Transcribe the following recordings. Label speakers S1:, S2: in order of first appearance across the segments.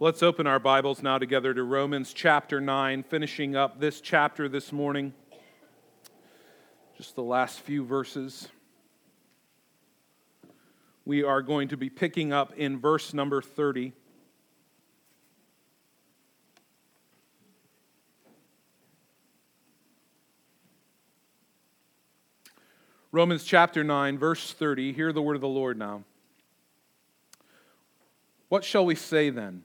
S1: Let's open our Bibles now together to Romans chapter 9, finishing up this chapter this morning. Just the last few verses. We are going to be picking up in verse number 30. Romans chapter 9, verse 30. Hear the word of the Lord now. What shall we say then?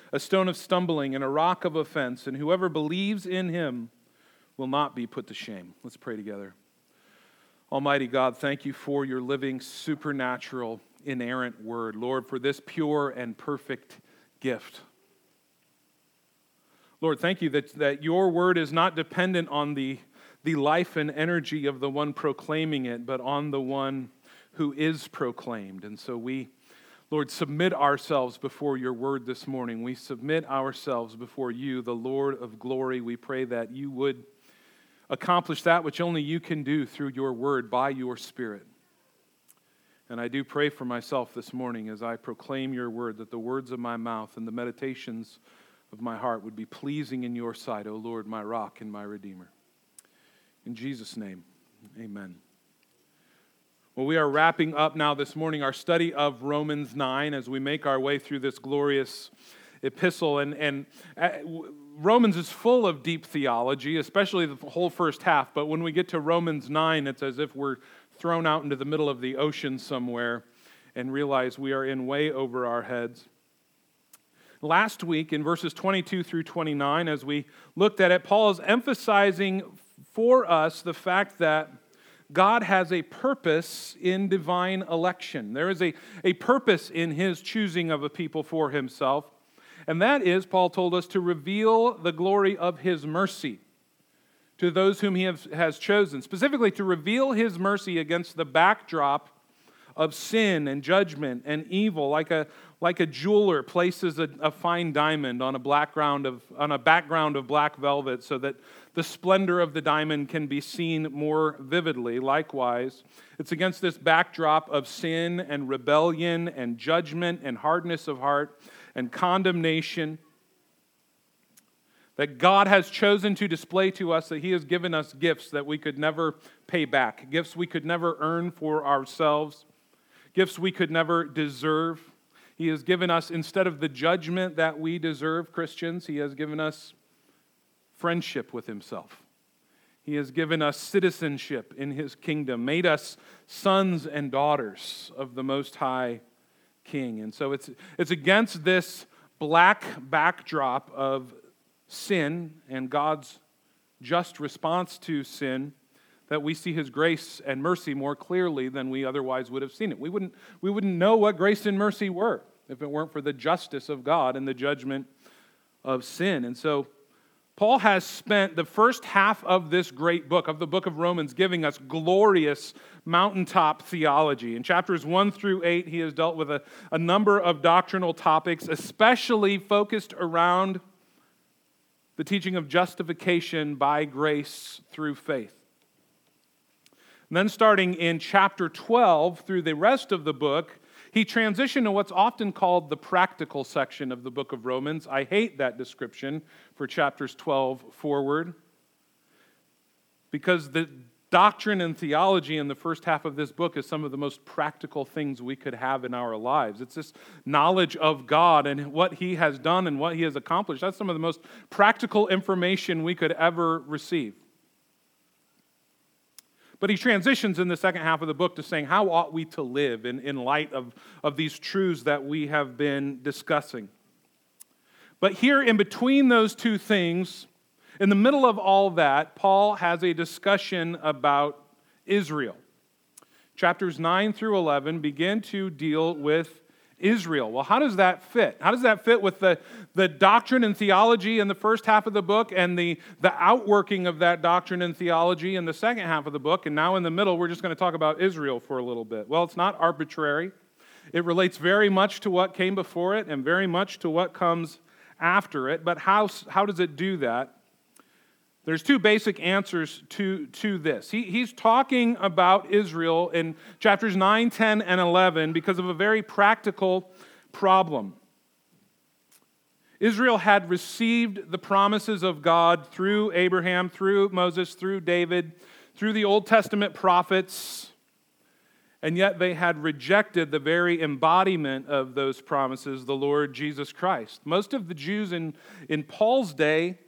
S1: a stone of stumbling and a rock of offense, and whoever believes in him will not be put to shame. Let's pray together. Almighty God, thank you for your living, supernatural, inerrant word. Lord, for this pure and perfect gift. Lord, thank you that, that your word is not dependent on the, the life and energy of the one proclaiming it, but on the one who is proclaimed. And so we, Lord, submit ourselves before your word this morning. We submit ourselves before you, the Lord of glory. We pray that you would accomplish that which only you can do through your word by your spirit. And I do pray for myself this morning as I proclaim your word that the words of my mouth and the meditations of my heart would be pleasing in your sight, O Lord, my rock and my redeemer. In Jesus' name, amen. Well, we are wrapping up now this morning our study of Romans 9 as we make our way through this glorious epistle. And, and uh, Romans is full of deep theology, especially the whole first half. But when we get to Romans 9, it's as if we're thrown out into the middle of the ocean somewhere and realize we are in way over our heads. Last week, in verses 22 through 29, as we looked at it, Paul is emphasizing for us the fact that God has a purpose in divine election. There is a, a purpose in his choosing of a people for himself. And that is, Paul told us, to reveal the glory of his mercy to those whom he has chosen, specifically to reveal his mercy against the backdrop of sin and judgment and evil, like a, like a jeweler places a, a fine diamond on a, background of, on a background of black velvet so that the splendor of the diamond can be seen more vividly. Likewise, it's against this backdrop of sin and rebellion and judgment and hardness of heart and condemnation that God has chosen to display to us that He has given us gifts that we could never pay back, gifts we could never earn for ourselves, gifts we could never deserve. He has given us, instead of the judgment that we deserve, Christians, He has given us friendship with Himself. He has given us citizenship in His kingdom, made us sons and daughters of the Most High King. And so it's, it's against this black backdrop of sin and God's just response to sin that we see his grace and mercy more clearly than we otherwise would have seen it. We wouldn't, we wouldn't know what grace and mercy were if it weren't for the justice of God and the judgment of sin. And so Paul has spent the first half of this great book, of the book of Romans, giving us glorious mountaintop theology. In chapters 1 through 8, he has dealt with a, a number of doctrinal topics, especially focused around the teaching of justification by grace through faith. And then, starting in chapter 12 through the rest of the book, he transitioned to what's often called the practical section of the book of Romans. I hate that description for chapters 12 forward because the doctrine and theology in the first half of this book is some of the most practical things we could have in our lives. It's this knowledge of God and what He has done and what He has accomplished. That's some of the most practical information we could ever receive. But he transitions in the second half of the book to saying, How ought we to live in, in light of, of these truths that we have been discussing? But here, in between those two things, in the middle of all that, Paul has a discussion about Israel. Chapters 9 through 11 begin to deal with Israel. Well, how does that fit? How does that fit with the, the doctrine and theology in the first half of the book and the, the outworking of that doctrine and theology in the second half of the book? And now in the middle, we're just going to talk about Israel for a little bit. Well, it's not arbitrary. It relates very much to what came before it and very much to what comes after it. But how, how does it do that? There's two basic answers to, to this. He, he's talking about Israel in chapters 9, 10, and 11 because of a very practical problem. Israel had received the promises of God through Abraham, through Moses, through David, through the Old Testament prophets, and yet they had rejected the very embodiment of those promises, the Lord Jesus Christ. Most of the Jews in, in Paul's day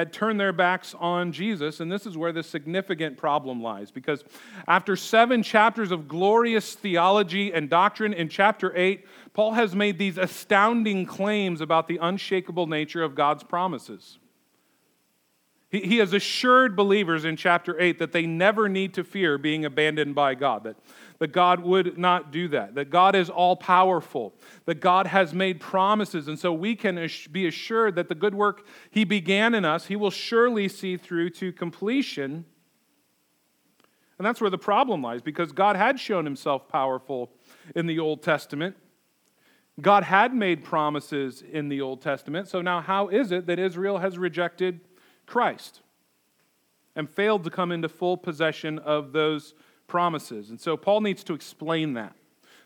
S1: had turned their backs on Jesus, and this is where the significant problem lies. Because after seven chapters of glorious theology and doctrine, in chapter 8, Paul has made these astounding claims about the unshakable nature of God's promises. He, has assured believers in chapter 8 that they never need to fear being abandoned by God, that that God would not do that, that God is all powerful, that God has made promises. And so we can be assured that the good work He began in us, He will surely see through to completion. And that's where the problem lies because God had shown Himself powerful in the Old Testament. God had made promises in the Old Testament. So now, how is it that Israel has rejected Christ and failed to come into full possession of those promises. And so Paul needs to explain that.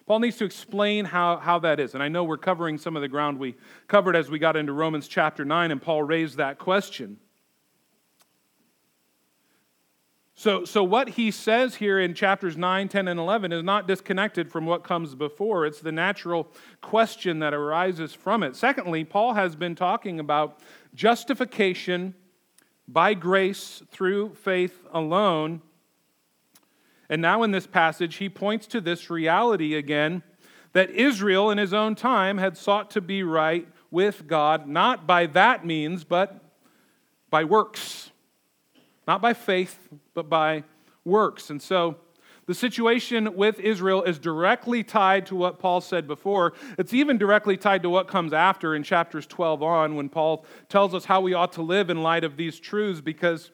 S1: Paul needs to explain how, how that is. And I know we're covering some of the ground we covered as we got into Romans chapter 9, and Paul raised that question. So, so what he says here in chapters 9, 10, and 11 is not disconnected from what comes before. It's the natural question that arises from it. Secondly, Paul has been talking about justification by grace through faith alone and now in this passage, he points to this reality again that Israel in his own time had sought to be right with God, not by that means, but by works. Not by faith, but by works. And so the situation with Israel is directly tied to what Paul said before. It's even directly tied to what comes after in chapters 12 on when Paul tells us how we ought to live in light of these truths because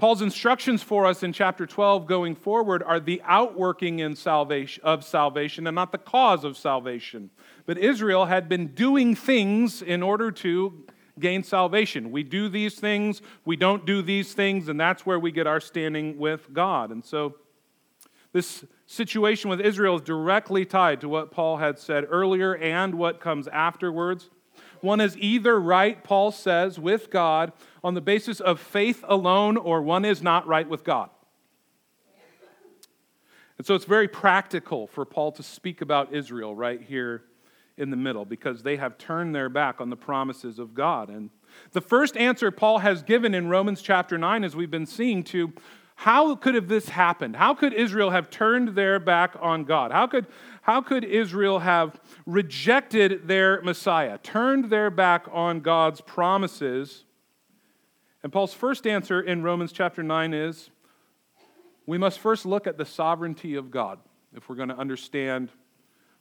S1: Paul's instructions for us in chapter 12 going forward are the outworking in salvation, of salvation and not the cause of salvation. But Israel had been doing things in order to gain salvation. We do these things, we don't do these things, and that's where we get our standing with God. And so this situation with Israel is directly tied to what Paul had said earlier and what comes afterwards. One is either right, Paul says, with God on the basis of faith alone, or one is not right with God. And so it's very practical for Paul to speak about Israel right here in the middle because they have turned their back on the promises of God. And the first answer Paul has given in Romans chapter 9, as we've been seeing, to how could have this happened? How could Israel have turned their back on God? How could, how could Israel have rejected their Messiah, turned their back on God's promises? And Paul's first answer in Romans chapter 9 is we must first look at the sovereignty of God if we're going to understand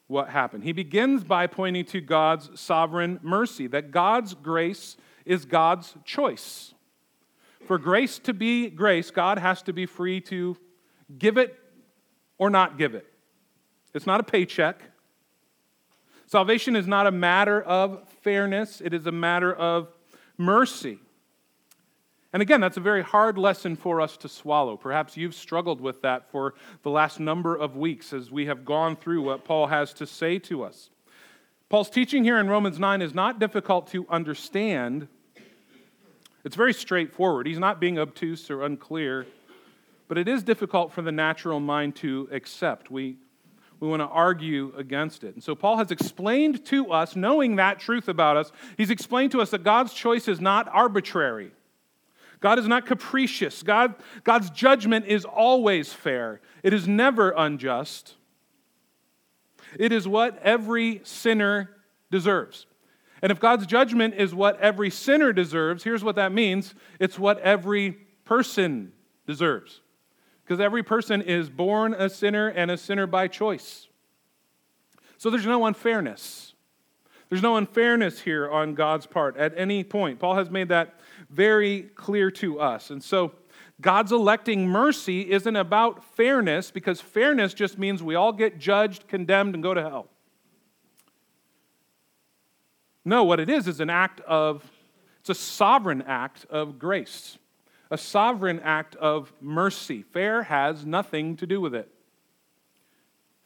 S1: what happened. He begins by pointing to God's sovereign mercy, that God's grace is God's choice. For grace to be grace, God has to be free to give it or not give it. It's not a paycheck. Salvation is not a matter of fairness, it is a matter of mercy. And again, that's a very hard lesson for us to swallow. Perhaps you've struggled with that for the last number of weeks as we have gone through what Paul has to say to us. Paul's teaching here in Romans 9 is not difficult to understand, it's very straightforward. He's not being obtuse or unclear, but it is difficult for the natural mind to accept. We, we want to argue against it. And so Paul has explained to us, knowing that truth about us, he's explained to us that God's choice is not arbitrary. God is not capricious. God, God's judgment is always fair, it is never unjust. It is what every sinner deserves. And if God's judgment is what every sinner deserves, here's what that means it's what every person deserves. Because every person is born a sinner and a sinner by choice. So there's no unfairness. There's no unfairness here on God's part at any point. Paul has made that very clear to us. And so God's electing mercy isn't about fairness because fairness just means we all get judged, condemned, and go to hell. No, what it is is an act of, it's a sovereign act of grace, a sovereign act of mercy. Fair has nothing to do with it.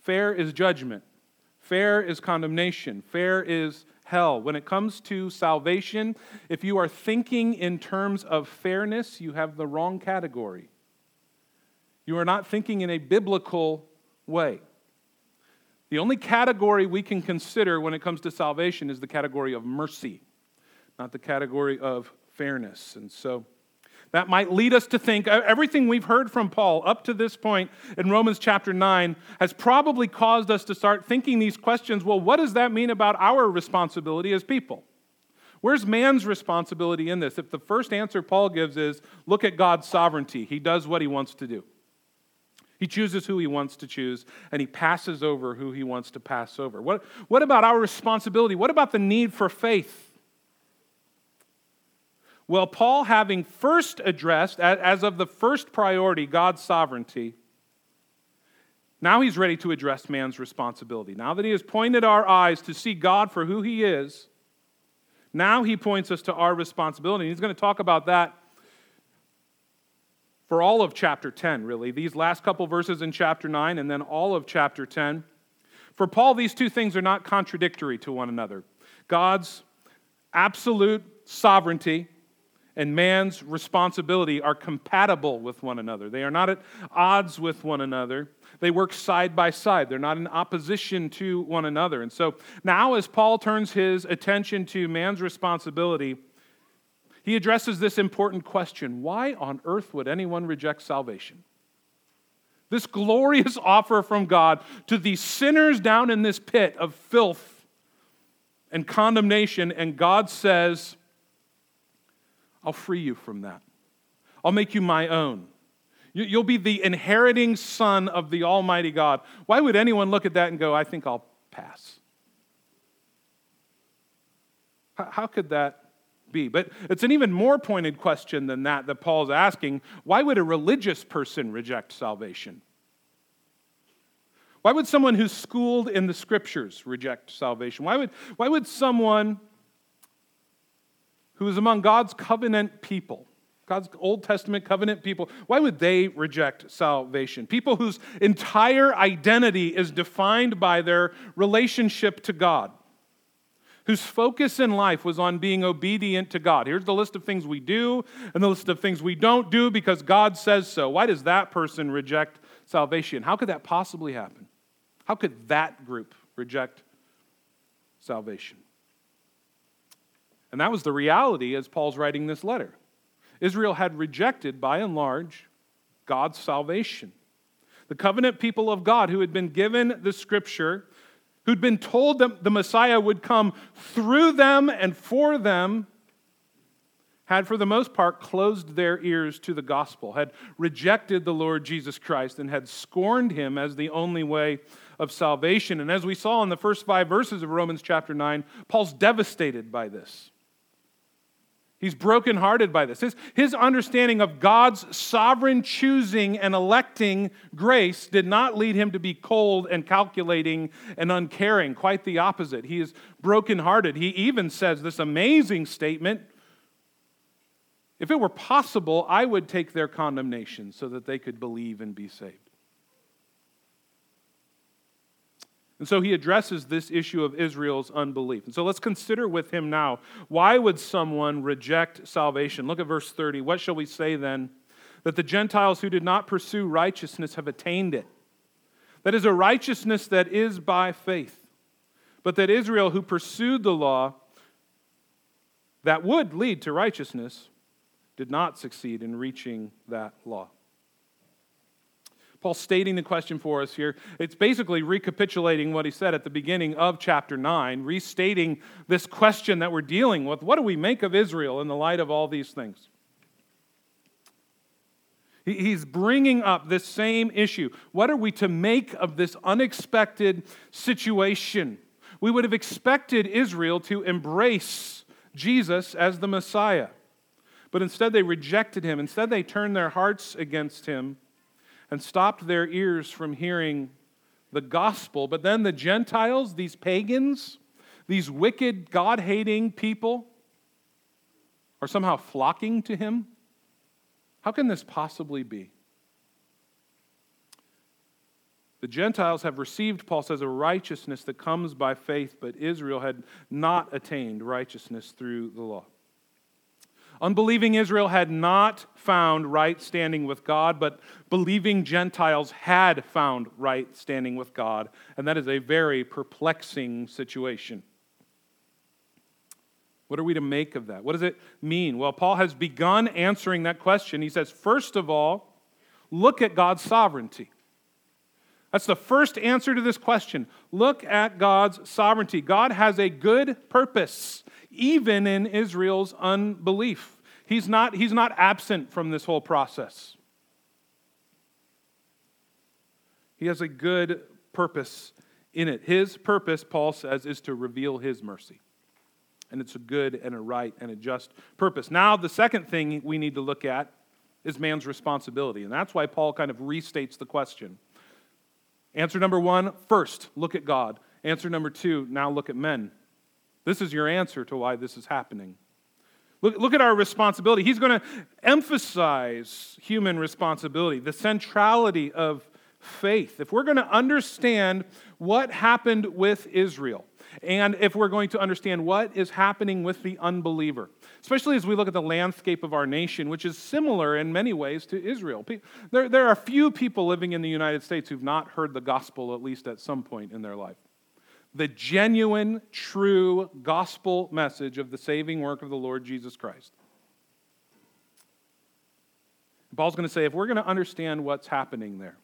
S1: Fair is judgment, fair is condemnation, fair is hell. When it comes to salvation, if you are thinking in terms of fairness, you have the wrong category. You are not thinking in a biblical way. The only category we can consider when it comes to salvation is the category of mercy, not the category of fairness. And so that might lead us to think everything we've heard from Paul up to this point in Romans chapter 9 has probably caused us to start thinking these questions well, what does that mean about our responsibility as people? Where's man's responsibility in this? If the first answer Paul gives is look at God's sovereignty, he does what he wants to do. He chooses who he wants to choose, and he passes over who he wants to pass over. What, what about our responsibility? What about the need for faith? Well, Paul, having first addressed, as of the first priority, God's sovereignty, now he's ready to address man's responsibility. Now that he has pointed our eyes to see God for who he is, now he points us to our responsibility. He's going to talk about that for all of chapter 10, really. These last couple verses in chapter 9 and then all of chapter 10. For Paul, these two things are not contradictory to one another. God's absolute sovereignty and man's responsibility are compatible with one another. They are not at odds with one another. They work side by side. They're not in opposition to one another. And so now, as Paul turns his attention to man's responsibility, he addresses this important question why on earth would anyone reject salvation? This glorious offer from God to these sinners down in this pit of filth and condemnation, and God says, I'll free you from that. I'll make you my own. You'll be the inheriting son of the Almighty God. Why would anyone look at that and go, I think I'll pass? How could that be. But it's an even more pointed question than that that Paul's asking. Why would a religious person reject salvation? Why would someone who's schooled in the scriptures reject salvation? Why would, why would someone who is among God's covenant people, God's Old Testament covenant people, why would they reject salvation? People whose entire identity is defined by their relationship to God whose focus in life was on being obedient to God. Here's the list of things we do and the list of things we don't do because God says so. Why does that person reject salvation? How could that possibly happen? How could that group reject salvation? And that was the reality as Paul's writing this letter. Israel had rejected, by and large, God's salvation. The covenant people of God who had been given the scripture who'd been told that the Messiah would come through them and for them, had for the most part closed their ears to the gospel, had rejected the Lord Jesus Christ, and had scorned him as the only way of salvation. And as we saw in the first five verses of Romans chapter 9, Paul's devastated by this. He's brokenhearted by this. His, his understanding of God's sovereign choosing and electing grace did not lead him to be cold and calculating and uncaring. Quite the opposite. He is brokenhearted. He even says this amazing statement If it were possible, I would take their condemnation so that they could believe and be saved. And so he addresses this issue of Israel's unbelief. And so let's consider with him now why would someone reject salvation? Look at verse 30. What shall we say then? That the Gentiles who did not pursue righteousness have attained it. That is a righteousness that is by faith. But that Israel, who pursued the law that would lead to righteousness, did not succeed in reaching that law. Paul's stating the question for us here. It's basically recapitulating what he said at the beginning of chapter 9, restating this question that we're dealing with. What do we make of Israel in the light of all these things? He's bringing up this same issue. What are we to make of this unexpected situation? We would have expected Israel to embrace Jesus as the Messiah, but instead they rejected him. Instead, they turned their hearts against him and stopped their ears from hearing the gospel. But then the Gentiles, these pagans, these wicked, God hating people, are somehow flocking to him. How can this possibly be? The Gentiles have received, Paul says, a righteousness that comes by faith, but Israel had not attained righteousness through the law. Unbelieving Israel had not found right standing with God, but believing Gentiles had found right standing with God. And that is a very perplexing situation. What are we to make of that? What does it mean? Well, Paul has begun answering that question. He says, first of all, look at God's sovereignty. That's the first answer to this question. Look at God's sovereignty. God has a good purpose, even in Israel's unbelief. He's not, he's not absent from this whole process. He has a good purpose in it. His purpose, Paul says, is to reveal his mercy and it's a good and a right and a just purpose. Now, the second thing we need to look at is man's responsibility, and that's why Paul kind of restates the question. Answer number one first, look at God. Answer number two, now look at men. This is your answer to why this is happening. Look, look at our responsibility. He's going to emphasize human responsibility, the centrality of faith. If we're going to understand what happened with Israel, and if we're going to understand what is happening with the unbeliever, especially as we look at the landscape of our nation, which is similar in many ways to Israel. There, there are few people living in the United States who've not heard the gospel, at least at some point in their life. The genuine, true gospel message of the saving work of the Lord Jesus Christ. Paul's going to say if we're going to understand what's happening there,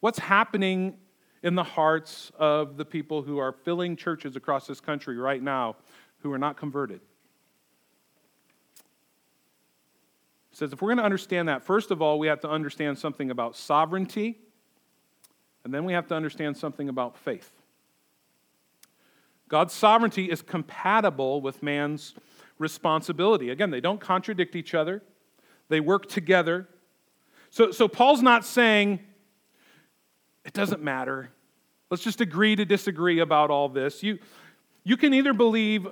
S1: what's happening in the hearts of the people who are filling churches across this country right now who are not converted. He says if we're going to understand that, first of all, we have to understand something about sovereignty, and then we have to understand something about faith. God's sovereignty is compatible with man's responsibility. Again, they don't contradict each other, they work together. So, so Paul's not saying, it doesn't matter. Let's just agree to disagree about all this. You, you can either believe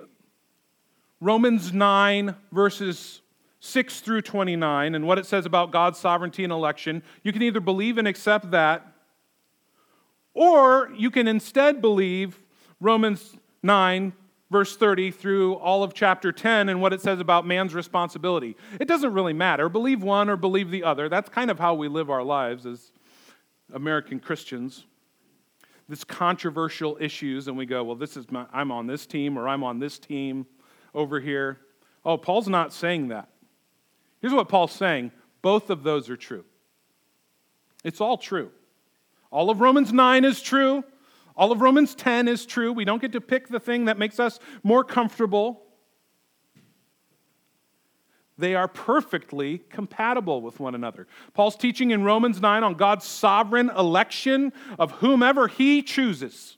S1: Romans 9, verses 6 through 29, and what it says about God's sovereignty and election. You can either believe and accept that, or you can instead believe Romans 9, verse 30 through all of chapter 10 and what it says about man's responsibility. It doesn't really matter. Believe one or believe the other. That's kind of how we live our lives as American Christians. This controversial issues, and we go, well, this is my, I'm on this team or I'm on this team over here. Oh, Paul's not saying that. Here's what Paul's saying both of those are true. It's all true. All of Romans 9 is true. All of Romans 10 is true. We don't get to pick the thing that makes us more comfortable. They are perfectly compatible with one another. Paul's teaching in Romans 9 on God's sovereign election of whomever he chooses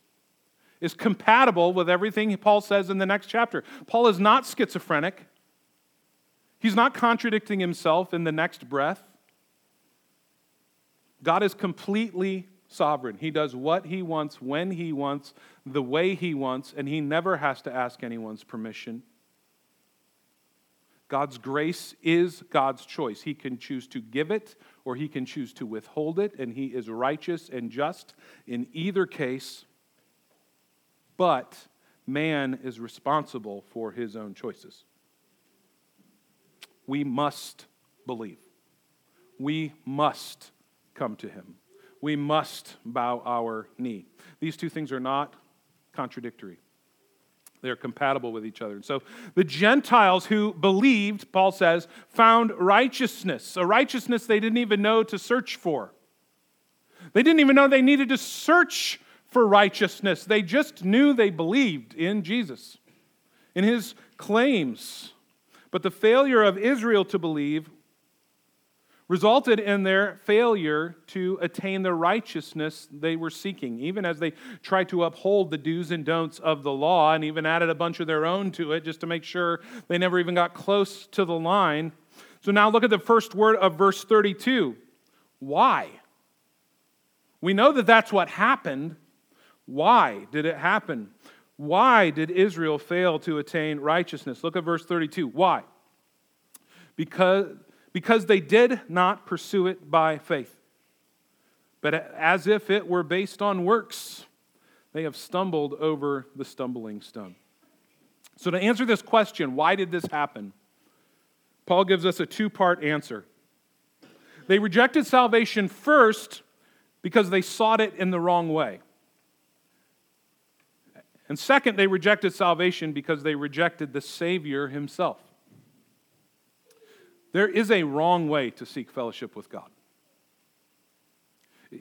S1: is compatible with everything Paul says in the next chapter. Paul is not schizophrenic, he's not contradicting himself in the next breath. God is completely sovereign. He does what he wants, when he wants, the way he wants, and he never has to ask anyone's permission. God's grace is God's choice. He can choose to give it or he can choose to withhold it, and he is righteous and just in either case. But man is responsible for his own choices. We must believe. We must come to him. We must bow our knee. These two things are not contradictory. They're compatible with each other. And so the Gentiles who believed, Paul says, found righteousness, a righteousness they didn't even know to search for. They didn't even know they needed to search for righteousness. They just knew they believed in Jesus, in his claims. But the failure of Israel to believe resulted in their failure to attain the righteousness they were seeking, even as they tried to uphold the do's and don'ts of the law and even added a bunch of their own to it just to make sure they never even got close to the line. So now look at the first word of verse 32. Why? We know that that's what happened. Why did it happen? Why did Israel fail to attain righteousness? Look at verse 32. Why? Because because they did not pursue it by faith, but as if it were based on works. They have stumbled over the stumbling stone. So, to answer this question, why did this happen? Paul gives us a two part answer. They rejected salvation first because they sought it in the wrong way. And second, they rejected salvation because they rejected the Savior himself. There is a wrong way to seek fellowship with God.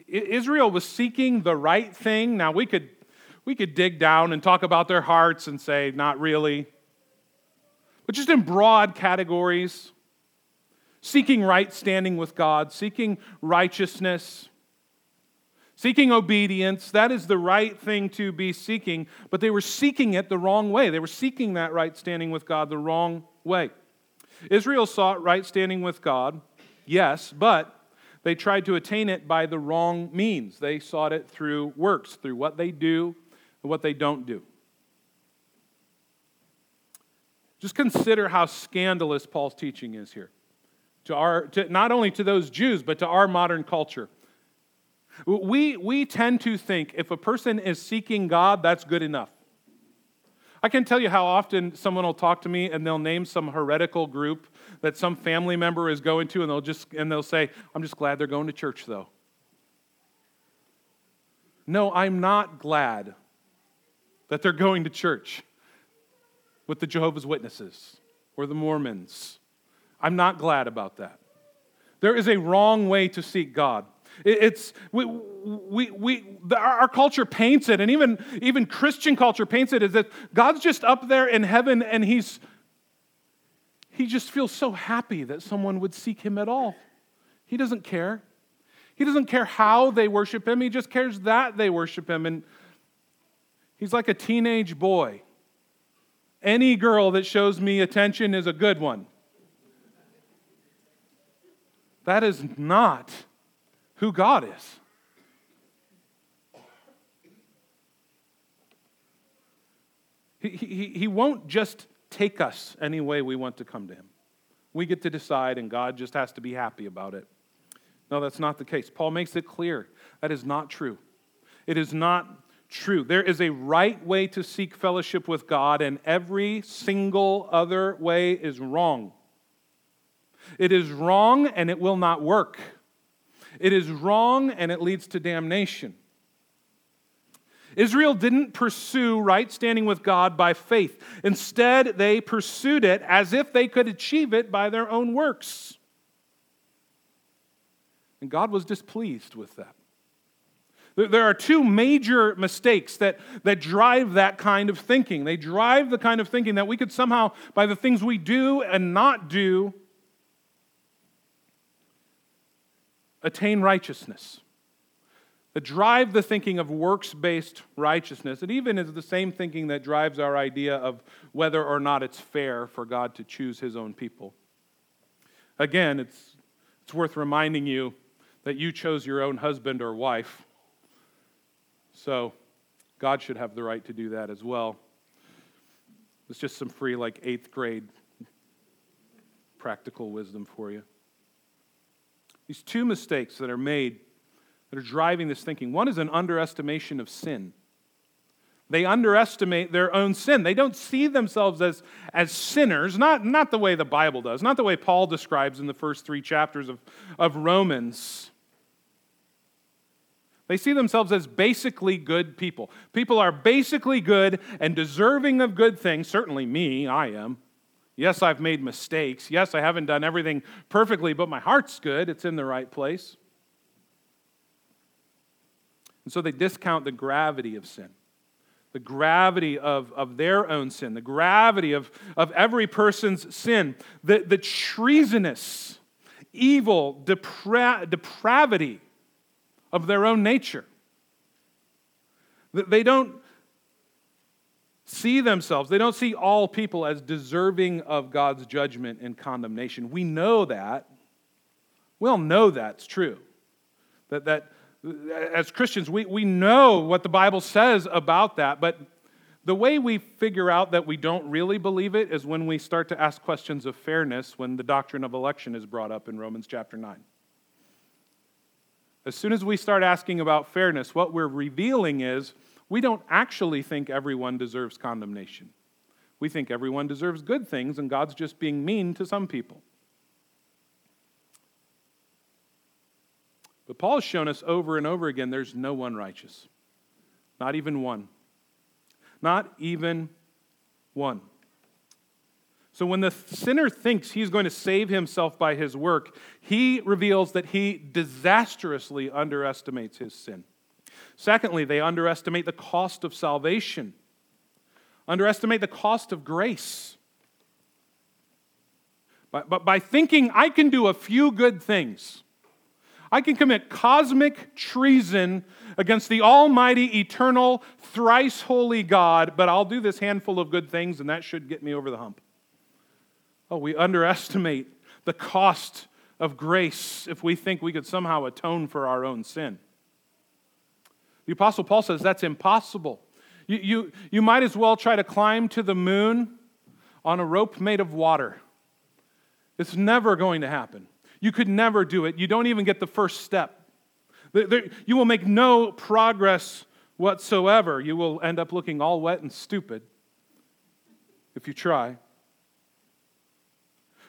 S1: Israel was seeking the right thing. Now, we could, we could dig down and talk about their hearts and say, not really. But just in broad categories seeking right standing with God, seeking righteousness, seeking obedience, that is the right thing to be seeking. But they were seeking it the wrong way. They were seeking that right standing with God the wrong way. Israel sought right standing with God, yes, but they tried to attain it by the wrong means. They sought it through works, through what they do and what they don't do. Just consider how scandalous Paul's teaching is here. To our, to, not only to those Jews, but to our modern culture. We, we tend to think if a person is seeking God, that's good enough. I can tell you how often someone will talk to me and they'll name some heretical group that some family member is going to and they'll just and they'll say, "I'm just glad they're going to church though." No, I'm not glad that they're going to church with the Jehovah's Witnesses or the Mormons. I'm not glad about that. There is a wrong way to seek God. It's, we, we, we, our culture paints it, and even, even Christian culture paints it, is that God's just up there in heaven and he's, he just feels so happy that someone would seek him at all. He doesn't care. He doesn't care how they worship him, he just cares that they worship him. And he's like a teenage boy. Any girl that shows me attention is a good one. That is not who God is. He, he, he won't just take us any way we want to come to Him. We get to decide, and God just has to be happy about it. No, that's not the case. Paul makes it clear that is not true. It is not true. There is a right way to seek fellowship with God, and every single other way is wrong. It is wrong, and it will not work. It is wrong and it leads to damnation. Israel didn't pursue right standing with God by faith. Instead, they pursued it as if they could achieve it by their own works. And God was displeased with that. There are two major mistakes that, that drive that kind of thinking. They drive the kind of thinking that we could somehow, by the things we do and not do, attain righteousness, that drive the thinking of works based righteousness. It even is the same thinking that drives our idea of whether or not it's fair for God to choose his own people. Again, it's, it's worth reminding you that you chose your own husband or wife. So God should have the right to do that as well. It's just some free, like, eighth grade practical wisdom for you. These two mistakes that are made that are driving this thinking. One is an underestimation of sin. They underestimate their own sin. They don't see themselves as, as sinners, not, not the way the Bible does, not the way Paul describes in the first three chapters of, of Romans. They see themselves as basically good people. People are basically good and deserving of good things. Certainly, me, I am. Yes, I've made mistakes. Yes, I haven't done everything perfectly, but my heart's good. It's in the right place. And so they discount the gravity of sin, the gravity of, of their own sin, the gravity of, of every person's sin, the, the treasonous, evil depra- depravity of their own nature. They don't see themselves, they don't see all people as deserving of God's judgment and condemnation. We know that. We all know that's true. That, that as Christians, we, we know what the Bible says about that, but the way we figure out that we don't really believe it is when we start to ask questions of fairness when the doctrine of election is brought up in Romans chapter 9. As soon as we start asking about fairness, what we're revealing is we don't actually think everyone deserves condemnation. We think everyone deserves good things, and God's just being mean to some people. But Paul has shown us over and over again there's no one righteous, not even one. Not even one. So when the sinner thinks he's going to save himself by his work, he reveals that he disastrously underestimates his sin. Secondly, they underestimate the cost of salvation, underestimate the cost of grace. But, but by thinking I can do a few good things, I can commit cosmic treason against the almighty, eternal, thrice holy God, but I'll do this handful of good things and that should get me over the hump. Oh, we underestimate the cost of grace if we think we could somehow atone for our own sin. The Apostle Paul says that's impossible. You, you, you might as well try to climb to the moon on a rope made of water. It's never going to happen. You could never do it. You don't even get the first step. You will make no progress whatsoever. You will end up looking all wet and stupid if you try.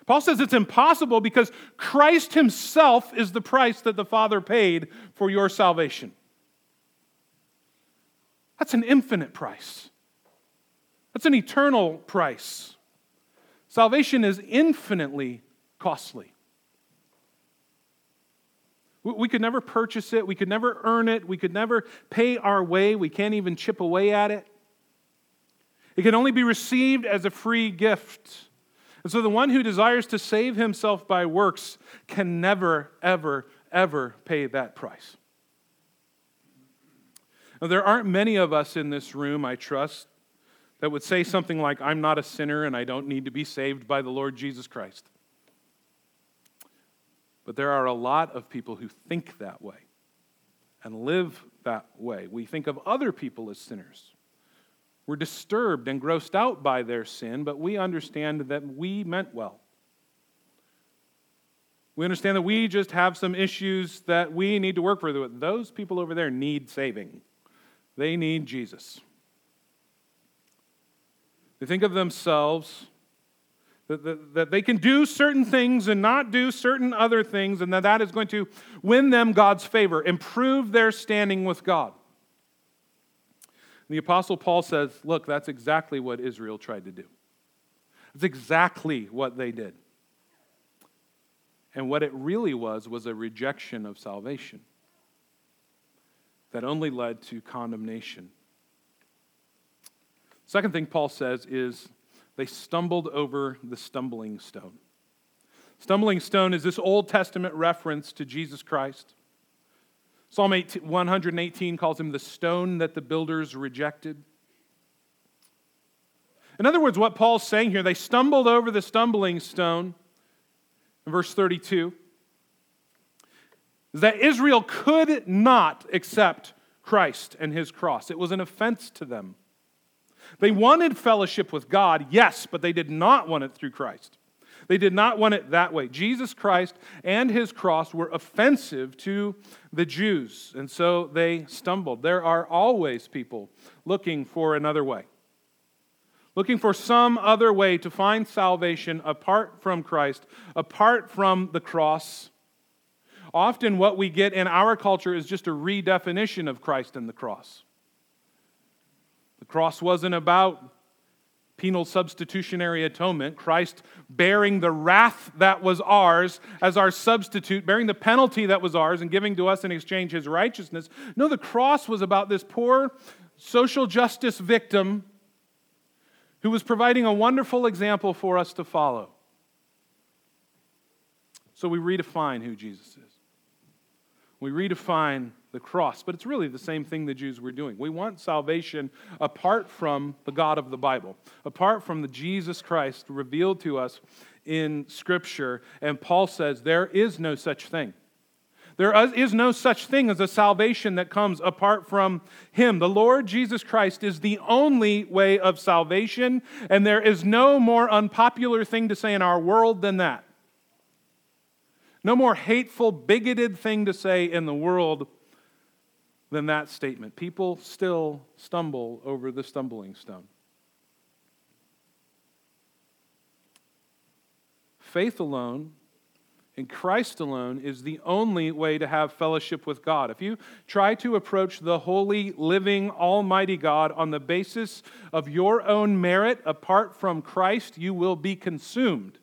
S1: Paul says it's impossible because Christ himself is the price that the Father paid for your salvation. That's an infinite price, that's an eternal price. Salvation is infinitely costly. We could never purchase it. We could never earn it. We could never pay our way. We can't even chip away at it. It can only be received as a free gift. And so the one who desires to save himself by works can never, ever, ever pay that price. Now, there aren't many of us in this room, I trust, that would say something like, I'm not a sinner and I don't need to be saved by the Lord Jesus Christ. But there are a lot of people who think that way and live that way. We think of other people as sinners. We're disturbed and grossed out by their sin, but we understand that we meant well. We understand that we just have some issues that we need to work through. Those people over there need saving, they need Jesus. They think of themselves that, that, that, they can do certain things and not do certain other things, and that that is going to win them God's favor, improve their standing with God. And the Apostle Paul says, Look, that's exactly what Israel tried to do. That's exactly what they did. And what it really was was a rejection of salvation that only led to condemnation. Second thing Paul says is they stumbled over the stumbling stone. Stumbling stone is this Old Testament reference to Jesus Christ. Psalm 118 calls him the stone that the builders rejected. In other words, what Paul's saying here, they stumbled over the stumbling stone in verse 32 is that Israel could not accept Christ and his cross. It was an offense to them. They wanted fellowship with God, yes, but they did not want it through Christ. They did not want it that way. Jesus Christ and his cross were offensive to the Jews, and so they stumbled. There are always people looking for another way, looking for some other way to find salvation apart from Christ, apart from the cross. Often, what we get in our culture is just a redefinition of Christ and the cross. The cross wasn't about penal substitutionary atonement, Christ bearing the wrath that was ours as our substitute, bearing the penalty that was ours and giving to us in exchange his righteousness. No, the cross was about this poor social justice victim who was providing a wonderful example for us to follow. So we redefine who Jesus is. We redefine the cross, but it's really the same thing the Jews were doing. We want salvation apart from the God of the Bible, apart from the Jesus Christ revealed to us in Scripture. And Paul says there is no such thing. There is no such thing as a salvation that comes apart from Him. The Lord Jesus Christ is the only way of salvation, and there is no more unpopular thing to say in our world than that. No more hateful, bigoted thing to say in the world than that statement. People still stumble over the stumbling stone. Faith alone in Christ alone is the only way to have fellowship with God. If you try to approach the holy, living, almighty God on the basis of your own merit apart from Christ, you will be consumed.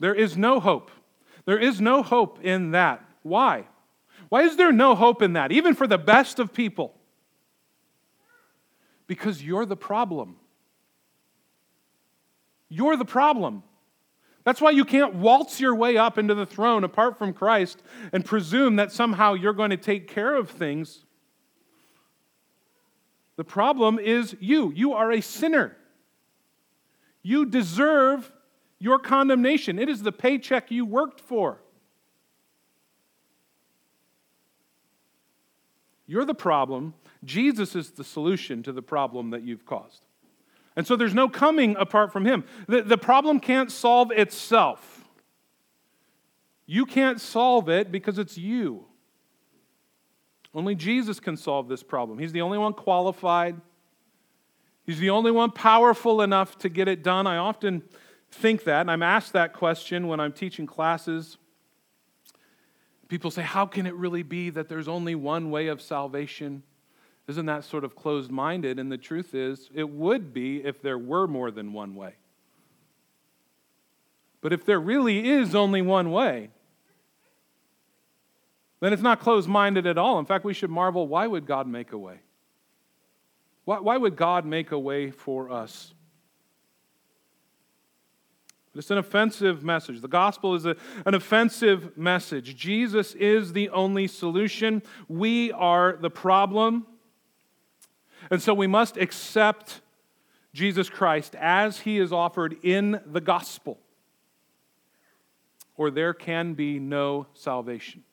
S1: There is no hope. There is no hope in that. Why? Why is there no hope in that, even for the best of people? Because you're the problem. You're the problem. That's why you can't waltz your way up into the throne apart from Christ and presume that somehow you're going to take care of things. The problem is you. You are a sinner. You deserve your condemnation. It is the paycheck you worked for. You're the problem. Jesus is the solution to the problem that you've caused. And so there's no coming apart from Him. The, the problem can't solve itself. You can't solve it because it's you. Only Jesus can solve this problem. He's the only one qualified, He's the only one powerful enough to get it done. I often think that, and I'm asked that question when I'm teaching classes. People say, How can it really be that there's only one way of salvation? Isn't that sort of closed minded? And the truth is, it would be if there were more than one way. But if there really is only one way, then it's not closed minded at all. In fact, we should marvel why would God make a way? Why, why would God make a way for us? It's an offensive message. The gospel is a, an offensive message. Jesus is the only solution. We are the problem. And so we must accept Jesus Christ as he is offered in the gospel, or there can be no salvation.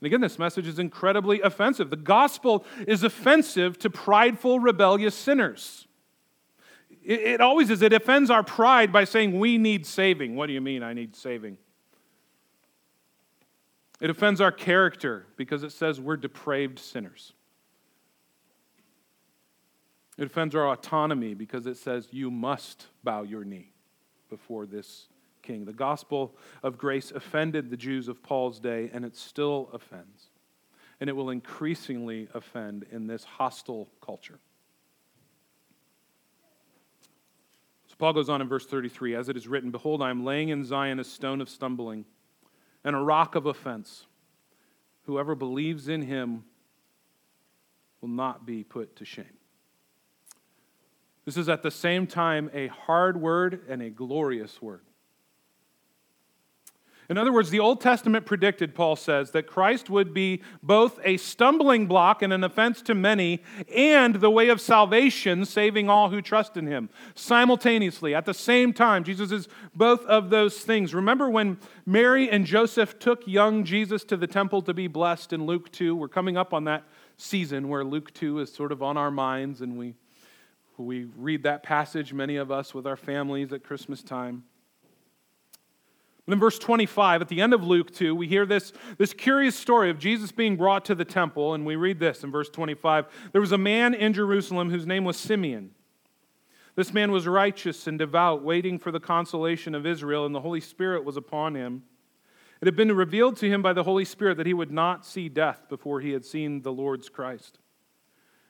S1: And again, this message is incredibly offensive. The gospel is offensive to prideful, rebellious sinners. It, it always is. It offends our pride by saying we need saving. What do you mean, I need saving? It offends our character because it says we're depraved sinners. It offends our autonomy because it says you must bow your knee before this king. The gospel of grace offended the Jews of Paul's day, and it still offends. And it will increasingly offend in this hostile culture. Paul goes on in verse 33 As it is written, Behold, I am laying in Zion a stone of stumbling and a rock of offense. Whoever believes in him will not be put to shame. This is at the same time a hard word and a glorious word. In other words, the Old Testament predicted, Paul says, that Christ would be both a stumbling block and an offense to many, and the way of salvation, saving all who trust in him. Simultaneously, at the same time, Jesus is both of those things. Remember when Mary and Joseph took young Jesus to the temple to be blessed in Luke 2? We're coming up on that season where Luke 2 is sort of on our minds, and we, we read that passage, many of us, with our families at Christmas time. But in verse 25, at the end of Luke 2, we hear this, this curious story of Jesus being brought to the temple, and we read this in verse 25. There was a man in Jerusalem whose name was Simeon. This man was righteous and devout, waiting for the consolation of Israel, and the Holy Spirit was upon him. It had been revealed to him by the Holy Spirit that he would not see death before he had seen the Lord's Christ.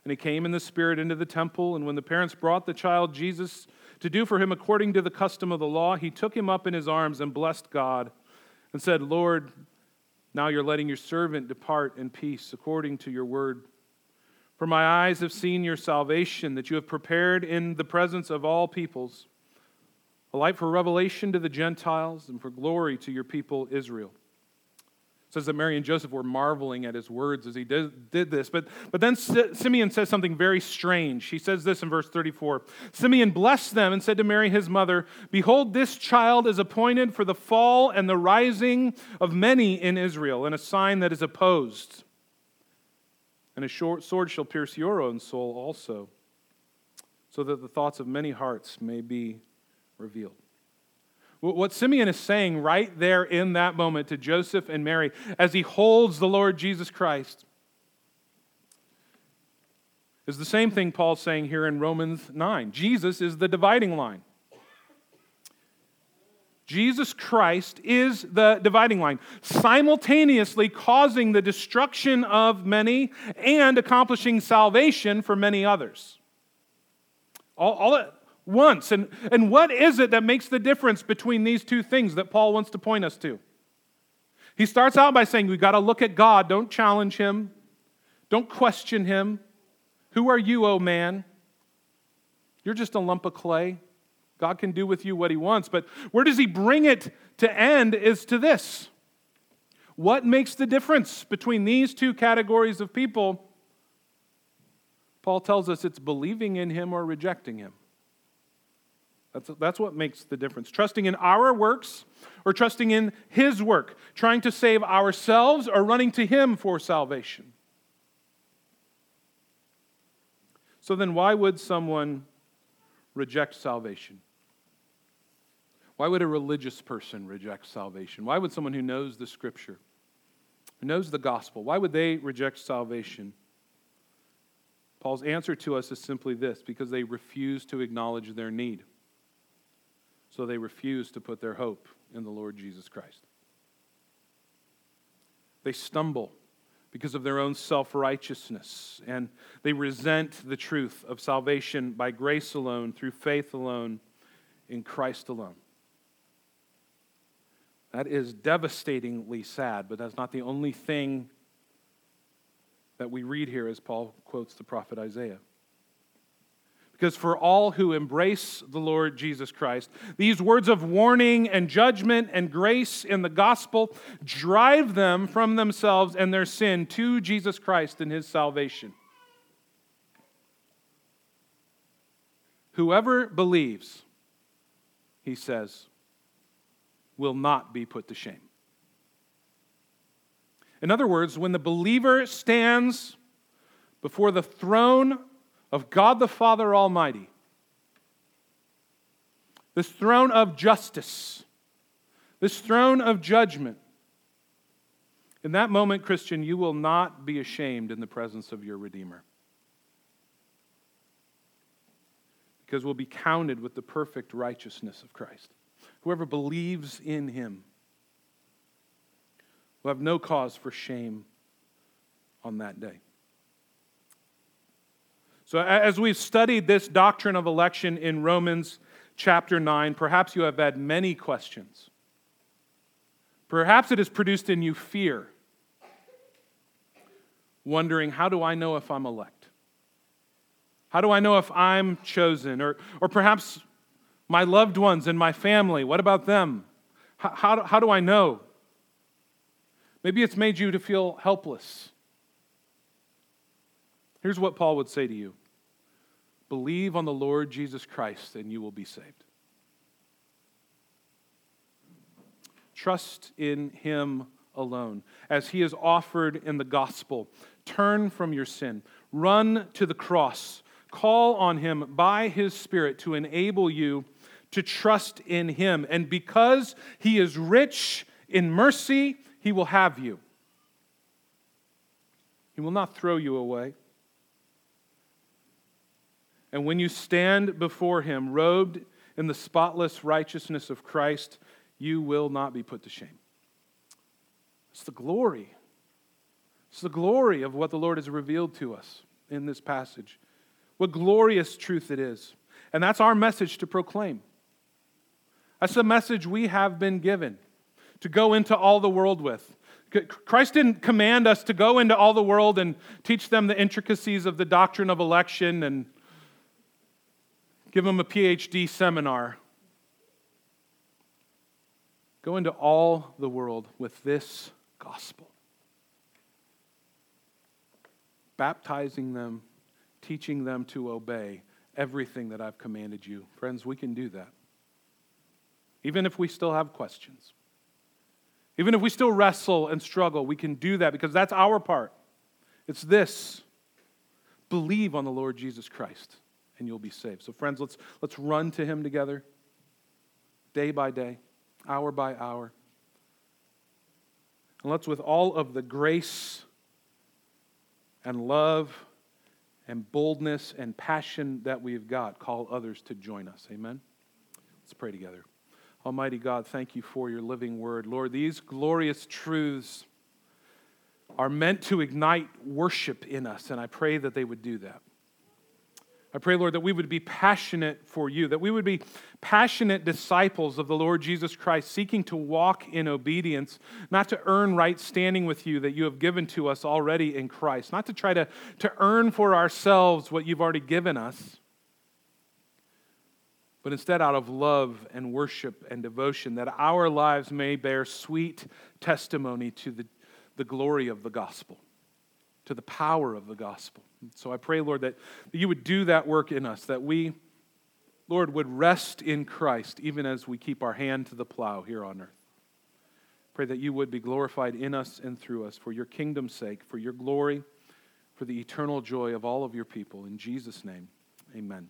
S1: And he came in the Spirit into the temple, and when the parents brought the child Jesus to do for him according to the custom of the law, he took him up in his arms and blessed God and said, Lord, now you're letting your servant depart in peace according to your word. For my eyes have seen your salvation that you have prepared in the presence of all peoples, a light for revelation to the Gentiles and for glory to your people Israel. Says that Mary and Joseph were marveling at his words as he did, did this. But, but then Simeon says something very strange. He says this in verse 34 Simeon blessed them and said to Mary, his mother, Behold, this child is appointed for the fall and the rising of many in Israel, and a sign that is opposed. And a short sword shall pierce your own soul also, so that the thoughts of many hearts may be revealed. What Simeon is saying right there in that moment to Joseph and Mary as he holds the Lord Jesus Christ is the same thing Paul's saying here in Romans 9. Jesus is the dividing line. Jesus Christ is the dividing line, simultaneously causing the destruction of many and accomplishing salvation for many others. All, all, once. And, and what is it that makes the difference between these two things that Paul wants to point us to? He starts out by saying, We've got to look at God. Don't challenge him, don't question him. Who are you, O oh man? You're just a lump of clay. God can do with you what he wants. But where does he bring it to end is to this. What makes the difference between these two categories of people? Paul tells us it's believing in him or rejecting him. That's, that's what makes the difference. Trusting in our works or trusting in His work, trying to save ourselves or running to Him for salvation. So then, why would someone reject salvation? Why would a religious person reject salvation? Why would someone who knows the Scripture, who knows the gospel, why would they reject salvation? Paul's answer to us is simply this because they refuse to acknowledge their need so they refuse to put their hope in the Lord Jesus Christ. They stumble because of their own self righteousness, and they resent the truth of salvation by grace alone, through faith alone, in Christ alone. That is devastatingly sad, but that's not the only thing that we read here as Paul quotes the prophet Isaiah. Because for all who embrace the Lord Jesus Christ, these words of warning and judgment and grace in the gospel drive them from themselves and their sin to Jesus Christ and his salvation. Whoever believes, he says, will not be put to shame. In other words, when the believer stands before the throne of God the Father Almighty, this throne of justice, this throne of judgment. In that moment, Christian, you will not be ashamed in the presence of your Redeemer. Because we'll be counted with the perfect righteousness of Christ. Whoever believes in him will have no cause for shame on that day. So, as we've studied this doctrine of election in Romans chapter 9, perhaps you have had many questions. Perhaps it has produced in you fear, wondering, how do I know if I'm elect? How do I know if I'm chosen? Or, or perhaps my loved ones and my family, what about them? How, how, how do I know? Maybe it's made you to feel helpless Here's what Paul would say to you Believe on the Lord Jesus Christ, and you will be saved. Trust in him alone, as he is offered in the gospel. Turn from your sin, run to the cross, call on him by his Spirit to enable you to trust in him. And because he is rich in mercy, he will have you. He will not throw you away. And when you stand before him, robed in the spotless righteousness of Christ, you will not be put to shame. It's the glory. It's the glory of what the Lord has revealed to us in this passage. What glorious truth it is. And that's our message to proclaim. That's the message we have been given to go into all the world with. Christ didn't command us to go into all the world and teach them the intricacies of the doctrine of election and give them a PhD seminar. Go into all the world with this gospel, baptizing them, teaching them to obey everything that I've commanded you. Friends, we can do that. Even if we still have questions, even if we still wrestle and struggle, we can do that because that's our part. It's this believe on the Lord Jesus Christ and you'll be saved. So, friends, let's, let's run to him together day by day, hour by hour. And let's, with all of the grace and love and boldness and passion that we've got, call others to join us. Amen? Let's pray together. Almighty God, thank you for your living word. Lord, these glorious truths are meant to ignite worship in us, and I pray that they would do that. I pray, Lord, that we would be passionate for you, that we would be passionate disciples of the Lord Jesus Christ, seeking to walk in obedience, not to earn right standing with you that you have given to us already in Christ, not to try to, to earn for ourselves what you've already given us, but instead out of love and worship and devotion, that our lives may bear sweet testimony to the, the glory of the gospel, to the power of the gospel. So I pray, Lord, that, that you would do that work in us, that we, Lord, would rest in Christ even as we keep our hand to the plow here on earth. Pray that you would be glorified in us and through us for your kingdom's sake, for your glory, for the eternal joy of all of your people. In Jesus' name, amen.